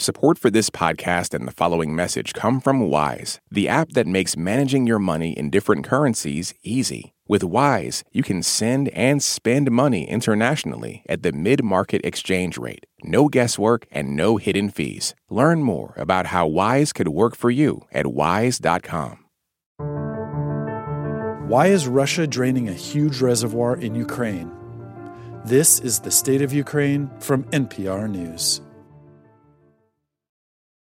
Support for this podcast and the following message come from Wise, the app that makes managing your money in different currencies easy. With Wise, you can send and spend money internationally at the mid market exchange rate. No guesswork and no hidden fees. Learn more about how Wise could work for you at wise.com. Why is Russia draining a huge reservoir in Ukraine? This is the State of Ukraine from NPR News.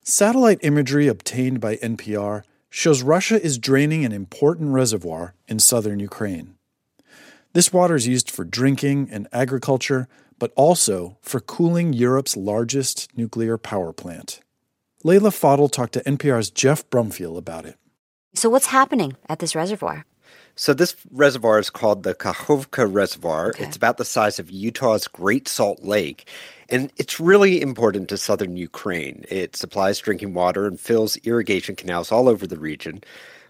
Satellite imagery obtained by NPR shows Russia is draining an important reservoir in southern Ukraine. This water is used for drinking and agriculture, but also for cooling Europe's largest nuclear power plant. Leila Fadel talked to NPR's Geoff Brumfiel about it. So, what's happening at this reservoir? So this reservoir is called the Kakhovka Reservoir. Okay. It's about the size of Utah's Great Salt Lake. And it's really important to southern Ukraine. It supplies drinking water and fills irrigation canals all over the region.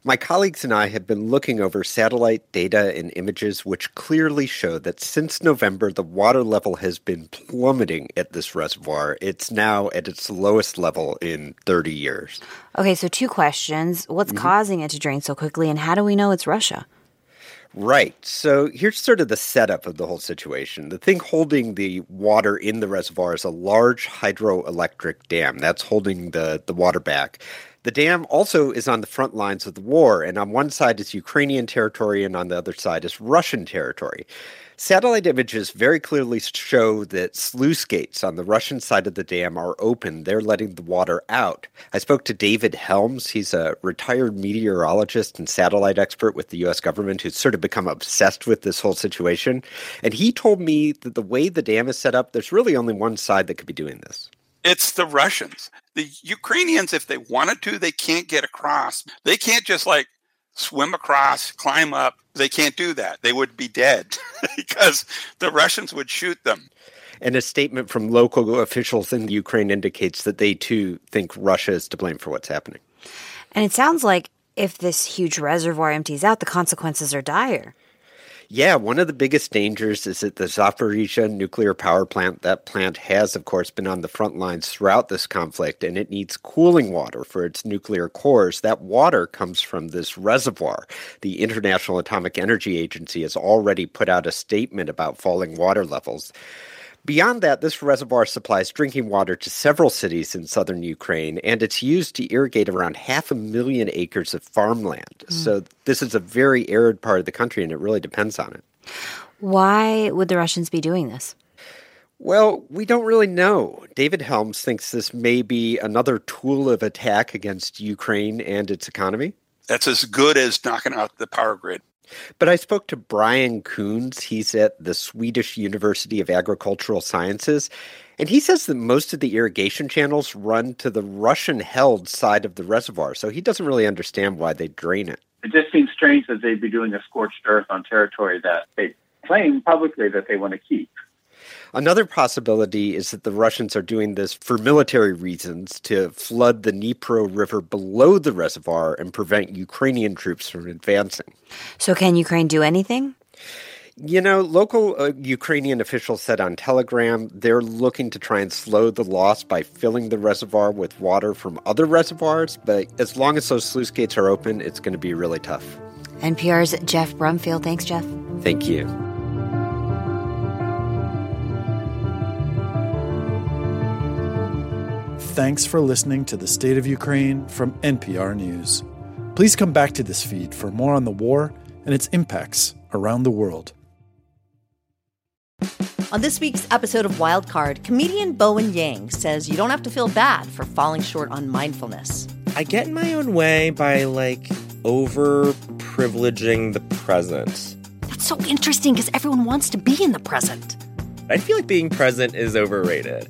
My colleagues and I have been looking over satellite data and images which clearly show that since November, the water level has been plummeting at this reservoir. It's now at its lowest level in 30 years. Okay, so two questions. What's mm-hmm. causing it to drain so quickly, and how do we know it's Russia? Right. So here's sort of the setup of the whole situation. The thing holding the water in the reservoir is a large hydroelectric dam that's holding the, the water back. The dam also is on the front lines of the war, and on one side is Ukrainian territory, and on the other side is Russian territory. Satellite images very clearly show that sluice gates on the Russian side of the dam are open. They're letting the water out. I spoke to David Helms. He's a retired meteorologist and satellite expert with the U.S. government who's sort of become obsessed with this whole situation. And he told me that the way the dam is set up, there's really only one side that could be doing this. It's the Russians. The Ukrainians, if they wanted to, they can't get across. They can't just like swim across, climb up. They can't do that. They would be dead because the Russians would shoot them. And a statement from local officials in Ukraine indicates that they too think Russia is to blame for what's happening. And it sounds like if this huge reservoir empties out, the consequences are dire. Yeah, one of the biggest dangers is that the Zaporizhzhia nuclear power plant, that plant has, of course, been on the front lines throughout this conflict, and it needs cooling water for its nuclear cores. That water comes from this reservoir. The International Atomic Energy Agency has already put out a statement about falling water levels. Beyond that, this reservoir supplies drinking water to several cities in southern Ukraine, and it's used to irrigate around half a million acres of farmland. Mm. So, this is a very arid part of the country, and it really depends on it. Why would the Russians be doing this? Well, we don't really know. David Helms thinks this may be another tool of attack against Ukraine and its economy. That's as good as knocking out the power grid. But I spoke to Brian Kuns. He's at the Swedish University of Agricultural Sciences. And he says that most of the irrigation channels run to the Russian held side of the reservoir. So he doesn't really understand why they drain it. It just seems strange that they'd be doing a scorched earth on territory that they claim publicly that they want to keep. Another possibility is that the Russians are doing this for military reasons to flood the Dnipro River below the reservoir and prevent Ukrainian troops from advancing. So, can Ukraine do anything? You know, local uh, Ukrainian officials said on Telegram they're looking to try and slow the loss by filling the reservoir with water from other reservoirs, but as long as those sluice gates are open, it's going to be really tough. NPR's Geoff Brumfiel. Thanks, Geoff. Thank you. Thanks for listening to the State of Ukraine from NPR News. Please come back to this feed for more on the war and its impacts around the world. On this week's episode of Wildcard, comedian Bowen Yang says you don't have to feel bad for falling short on mindfulness. I get in my own way by like over privileging the present. That's so interesting because everyone wants to be in the present. I feel like being present is overrated.